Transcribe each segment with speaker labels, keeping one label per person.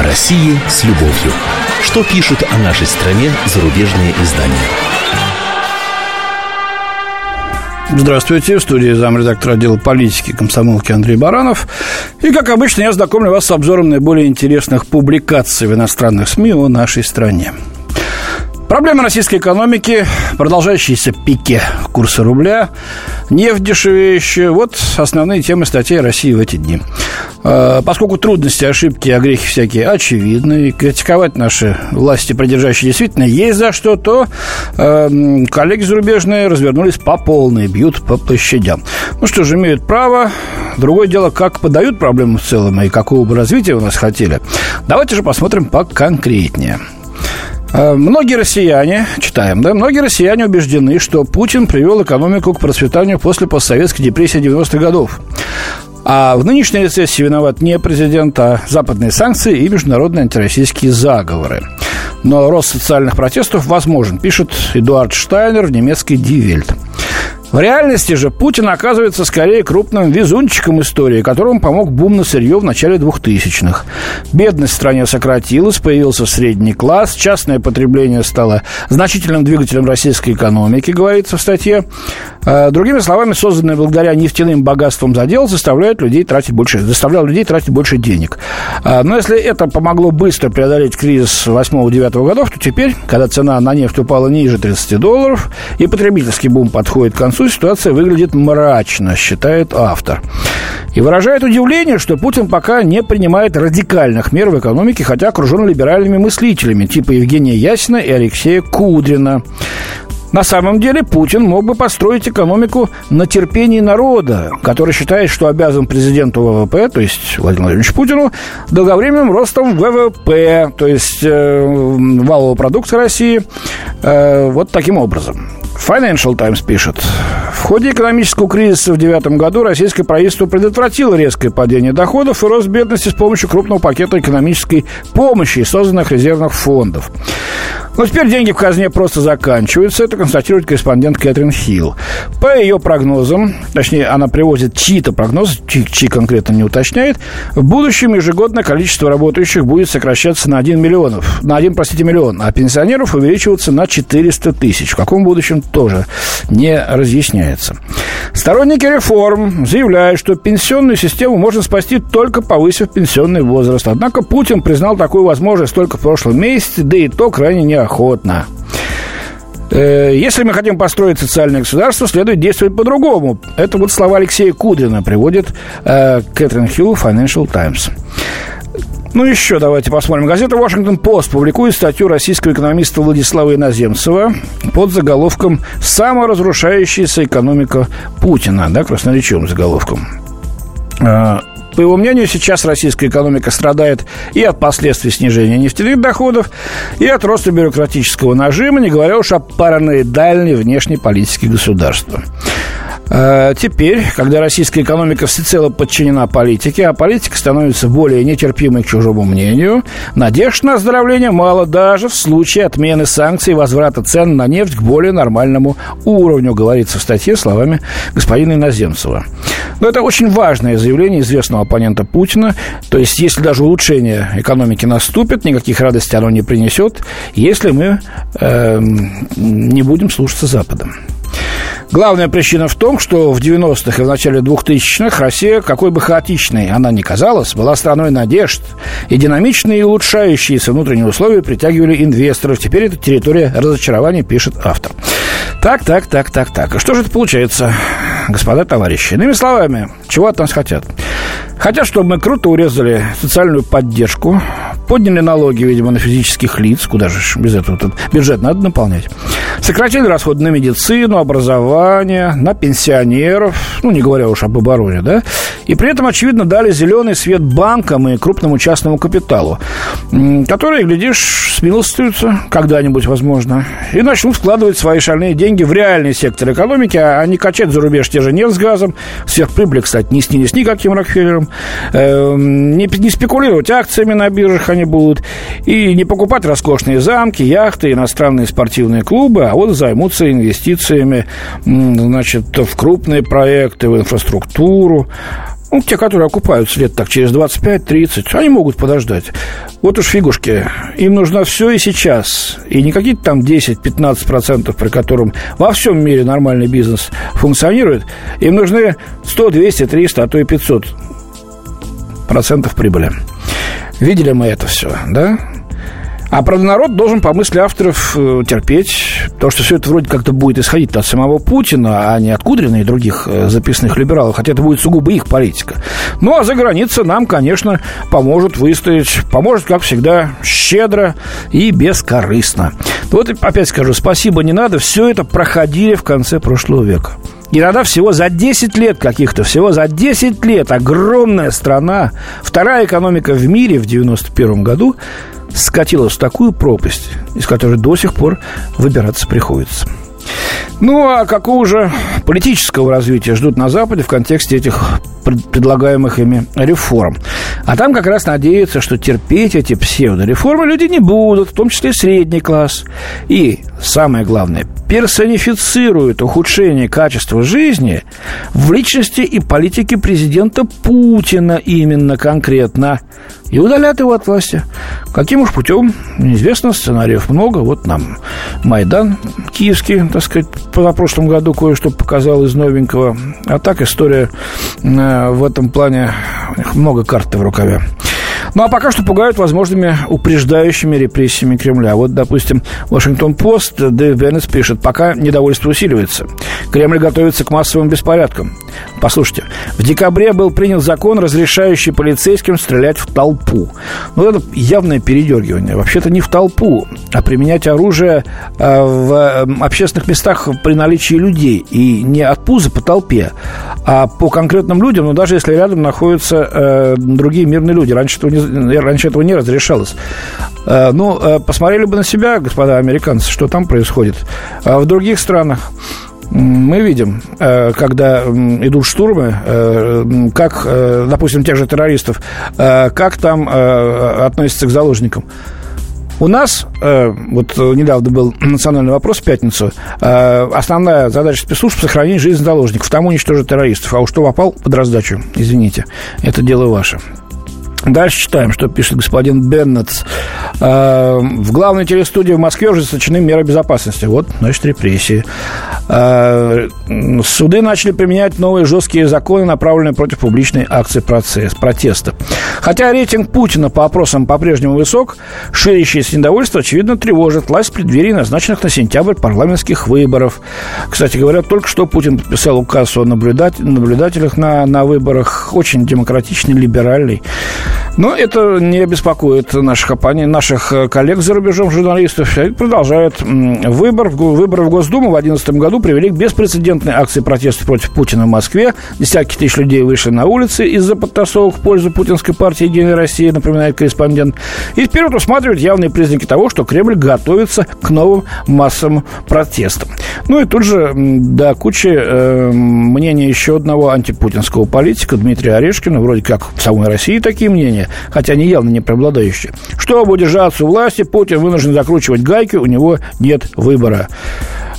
Speaker 1: О России с любовью. Что пишут о нашей стране зарубежные издания?
Speaker 2: Здравствуйте, в студии замредактора отдела политики комсомолки Андрей Баранов. И, как обычно, я знакомлю вас с обзором наиболее интересных публикаций в иностранных СМИ о нашей стране. Проблема российской экономики, продолжающиеся пики курса рубля, нефть дешевеющая. Вот основные темы статей России в эти дни. А, поскольку трудности, ошибки, огрехи всякие очевидны, и критиковать наши власти придержащие действительно есть за что, то э, коллеги зарубежные развернулись по полной, бьют по площадям. Ну что же, имеют право. Другое дело, как подают проблему в целом и какого бы развития у нас хотели. Давайте же посмотрим поконкретнее. Э, многие россияне, читаем, да, многие россияне убеждены, что Путин привел экономику к процветанию после постсоветской депрессии 90-х годов. А в нынешней рецессии виноват не президент, а западные санкции и международные антироссийские заговоры. Но рост социальных протестов возможен, пишет Эдуард Штайнер в немецкой «Die в реальности же Путин оказывается скорее крупным везунчиком истории, которому помог бум на сырье в начале 2000-х. Бедность в стране сократилась, появился средний класс, частное потребление стало значительным двигателем российской экономики, говорится в статье. А, другими словами, созданный благодаря нефтяным богатствам задел заставляет людей тратить больше, заставлял людей тратить больше денег. А, но если это помогло быстро преодолеть кризис 8-9 годов, то теперь, когда цена на нефть упала ниже 30 долларов и потребительский бум подходит к концу ситуация выглядит мрачно, считает автор. И выражает удивление, что Путин пока не принимает радикальных мер в экономике, хотя окружен либеральными мыслителями, типа Евгения Ясина и Алексея Кудрина. На самом деле Путин мог бы построить экономику на терпении народа, который считает, что обязан президенту ВВП, то есть Владимиру Владимировичу Путину, долговременным ростом ВВП, то есть э, валового продукта России, э, вот таким образом. Financial Times пишет. В ходе экономического кризиса в девятом году российское правительство предотвратило резкое падение доходов и рост бедности с помощью крупного пакета экономической помощи и созданных резервных фондов. Но теперь деньги в казне просто заканчиваются. Это констатирует корреспондент Кэтрин Хилл. По ее прогнозам, точнее, она приводит чьи-то прогнозы, чьи, чьи конкретно не уточняет, в будущем ежегодное количество работающих будет сокращаться на 1 миллион, на 1, простите, миллион, а пенсионеров увеличиваться на 400 тысяч. В каком будущем тоже не разъясняется. Сторонники реформ заявляют, что пенсионную систему можно спасти только повысив пенсионный возраст. Однако Путин признал такую возможность только в прошлом месяце, да и то крайне неохотно. Э, если мы хотим построить социальное государство, следует действовать по-другому. Это вот слова Алексея Кудрина приводит э, Кэтрин Хилл Financial Times. Ну, еще давайте посмотрим. Газета «Вашингтон Пост» публикует статью российского экономиста Владислава Иноземцева под заголовком «Саморазрушающаяся экономика Путина», да, красноречивым заголовком. А, по его мнению, сейчас российская экономика страдает и от последствий снижения нефтяных доходов, и от роста бюрократического нажима, не говоря уж о параноидальной внешней политике государства. Э, теперь, когда российская экономика всецело подчинена политике, а политика становится более нетерпимой к чужому мнению, надежд на оздоровление мало даже в случае отмены санкций и возврата цен на нефть к более нормальному уровню, говорится в статье словами господина Иноземцева. Но это очень важное заявление известного оппонента Путина. То есть, если даже улучшение экономики наступит, никаких радостей оно не принесет, если мы э, не будем слушаться Запада. Главная причина в том, что в 90-х и в начале 2000-х Россия, какой бы хаотичной она ни казалась, была страной надежд, и динамичные и улучшающиеся внутренние условия притягивали инвесторов. Теперь это территория разочарования, пишет автор. Так, так, так, так, так. И что же это получается, господа товарищи? Иными словами, чего от нас хотят? Хотят, чтобы мы круто урезали социальную поддержку, подняли налоги, видимо, на физических лиц, куда же без этого этот бюджет надо наполнять, сократили расходы на медицину, образование, на пенсионеров, ну, не говоря уж об обороне, да, и при этом, очевидно, дали зеленый свет банкам и крупному частному капиталу, которые, глядишь, смилостивятся когда-нибудь, возможно, и начнут вкладывать свои шальные деньги в реальный сектор экономики, а не качать за рубеж те же нефть с газом, сверхприбыли, кстати, не снились никаким Рокфеллером, э, не, не спекулировать акциями на биржах они будут, и не покупать роскошные замки, яхты, иностранные спортивные клубы, а вот займутся инвестициями, значит, в крупные проекты, в инфраструктуру, ну, те, которые окупаются лет так через 25-30, они могут подождать. Вот уж фигушки, им нужно все и сейчас. И не какие-то там 10-15%, при котором во всем мире нормальный бизнес функционирует. Им нужны 100, 200, 300, а то и 500 процентов прибыли. Видели мы это все, да? А правда, народ должен, по мысли авторов, э, терпеть, то, что все это вроде как-то будет исходить от самого Путина, а не от Кудрина и других э, записных либералов, хотя это будет сугубо их политика. Ну, а за граница нам, конечно, поможет выстоять, поможет, как всегда, щедро и бескорыстно. Вот опять скажу, спасибо не надо, все это проходили в конце прошлого века. И тогда всего за 10 лет каких-то, всего за 10 лет огромная страна, вторая экономика в мире в 91 году, скатилась в такую пропасть, из которой до сих пор выбираться приходится. Ну, а какого же политического развития ждут на Западе в контексте этих предлагаемых ими реформ? А там как раз надеются, что терпеть эти псевдореформы люди не будут, в том числе средний класс. И, самое главное, персонифицируют ухудшение качества жизни в личности и политике президента Путина именно конкретно – и удалят его от власти. Каким уж путем, неизвестно, сценариев много. Вот нам Майдан киевский, так сказать, по прошлом году кое-что показал из новенького. А так история э, в этом плане много карты в рукаве. Ну, а пока что пугают возможными упреждающими репрессиями Кремля. Вот, допустим, Вашингтон-Пост, Дэйв Беннес пишет, пока недовольство усиливается. Кремль готовится к массовым беспорядкам. Послушайте, в декабре был принят закон, разрешающий полицейским стрелять в толпу. Ну, это явное передергивание. Вообще-то не в толпу, а применять оружие а, в общественных местах при наличии людей. И не от пуза по толпе, а по конкретным людям, но даже если рядом находятся э, другие мирные люди. Раньше этого не, раньше этого не разрешалось. Э, ну, э, посмотрели бы на себя, господа американцы, что там происходит. А в других странах мы видим, э, когда идут штурмы, как, допустим, тех же террористов, как там относятся к заложникам. У нас, вот недавно был национальный вопрос в пятницу, основная задача спецслужб – сохранить жизнь заложников, там уничтожить террористов. А уж что попал под раздачу, извините, это дело ваше. Дальше читаем, что пишет господин Беннетс. Э, в главной телестудии в Москве уже сочинены меры безопасности. Вот, значит, репрессии. Э, суды начали применять новые жесткие законы, направленные против публичной акции процесс, протеста. Хотя рейтинг Путина по опросам по-прежнему высок, ширящееся недовольство, очевидно, тревожит власть в преддверии назначенных на сентябрь парламентских выборов. Кстати говоря, только что Путин подписал указ о наблюдателях на, на выборах. Очень демократичный, либеральный. Но это не беспокоит наших, оппонентов, наших э, коллег за рубежом журналистов. Продолжают выбор. Выборы в Госдуму в 2011 году привели к беспрецедентной акции протеста против Путина в Москве. Десятки тысяч людей вышли на улицы из-за подтасовок в пользу путинской партии «Единая Россия», напоминает корреспондент. И вот усматривают явные признаки того, что Кремль готовится к новым массовым протестам. Ну и тут же до кучи э, мнения еще одного антипутинского политика Дмитрия Орешкина, вроде как в самой России такие мнения, хотя они явно не преобладающие. Чтобы удержаться у власти, Путин вынужден закручивать гайки, у него нет выбора.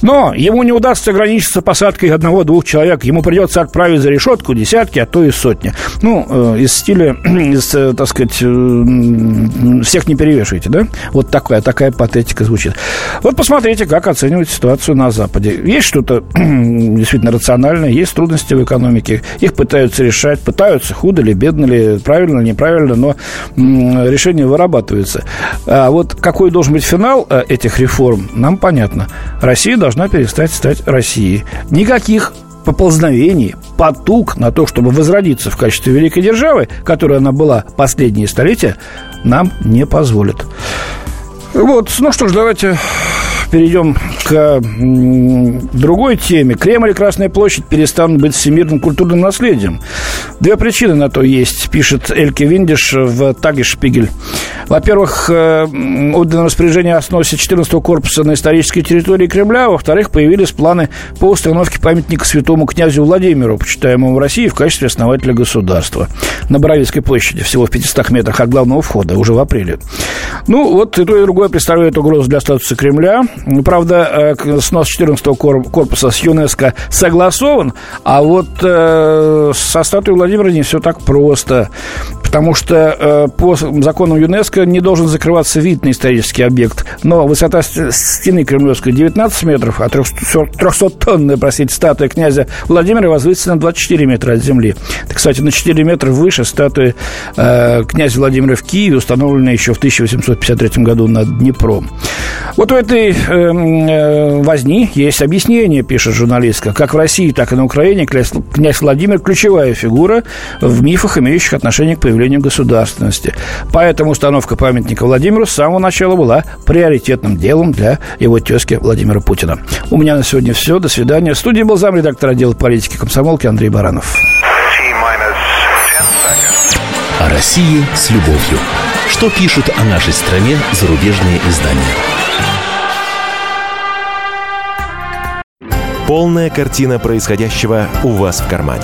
Speaker 2: Но ему не удастся ограничиться посадкой одного-двух человек. Ему придется отправить за решетку десятки, а то и сотни. Ну, э, из стиля, из, э, так сказать, э, всех не перевешивайте, да? Вот такая, такая патетика звучит. Вот посмотрите, как оценивать ситуацию на Западе. Есть что-то действительно рациональное, есть трудности в экономике. Их пытаются решать, пытаются, худо ли, бедно ли, правильно неправильно, но решение вырабатывается. А вот какой должен быть финал этих реформ, нам понятно. Россия должна должна перестать стать Россией. Никаких поползновений, потуг на то, чтобы возродиться в качестве великой державы, которой она была последние столетия, нам не позволит. Вот, ну что ж, давайте перейдем к другой теме. Кремль и Красная площадь перестанут быть всемирным культурным наследием. Две причины на то есть, пишет Эльке Виндиш в Таге Шпигель. Во-первых, э, отдано распоряжение о сносе 14-го корпуса на исторической территории Кремля. Во-вторых, появились планы по установке памятника святому князю Владимиру, почитаемому в России в качестве основателя государства. На Боровицкой площади, всего в 500 метрах от главного входа, уже в апреле. Ну, вот и то, и другое представляет угрозу для статуса Кремля. Правда, снос 14-го корпуса с ЮНЕСКО согласован, а вот со статуей Владимира не все так просто. Потому что по законам ЮНЕСКО не должен закрываться вид на исторический объект. Но высота стены Кремлевской 19 метров, а 300-тонная, простите, статуя князя Владимира возвысится на 24 метра от земли. Это, кстати, на 4 метра выше статуи э, князя Владимира в Киеве, установленной еще в 1853 году над Днепром. Вот у этой э, э, возни есть объяснение, пишет журналистка. Как в России, так и на Украине князь Владимир – ключевая фигура в мифах, имеющих отношение к появлению государственности. Поэтому установка памятника Владимиру с самого начала была приоритетным делом для его тезки Владимира Путина. У меня на сегодня все. До свидания. В студии был замредактор отдела политики комсомолки Андрей Баранов.
Speaker 1: О России с любовью. Что пишут о нашей стране зарубежные издания?
Speaker 3: Полная картина происходящего у вас в кармане.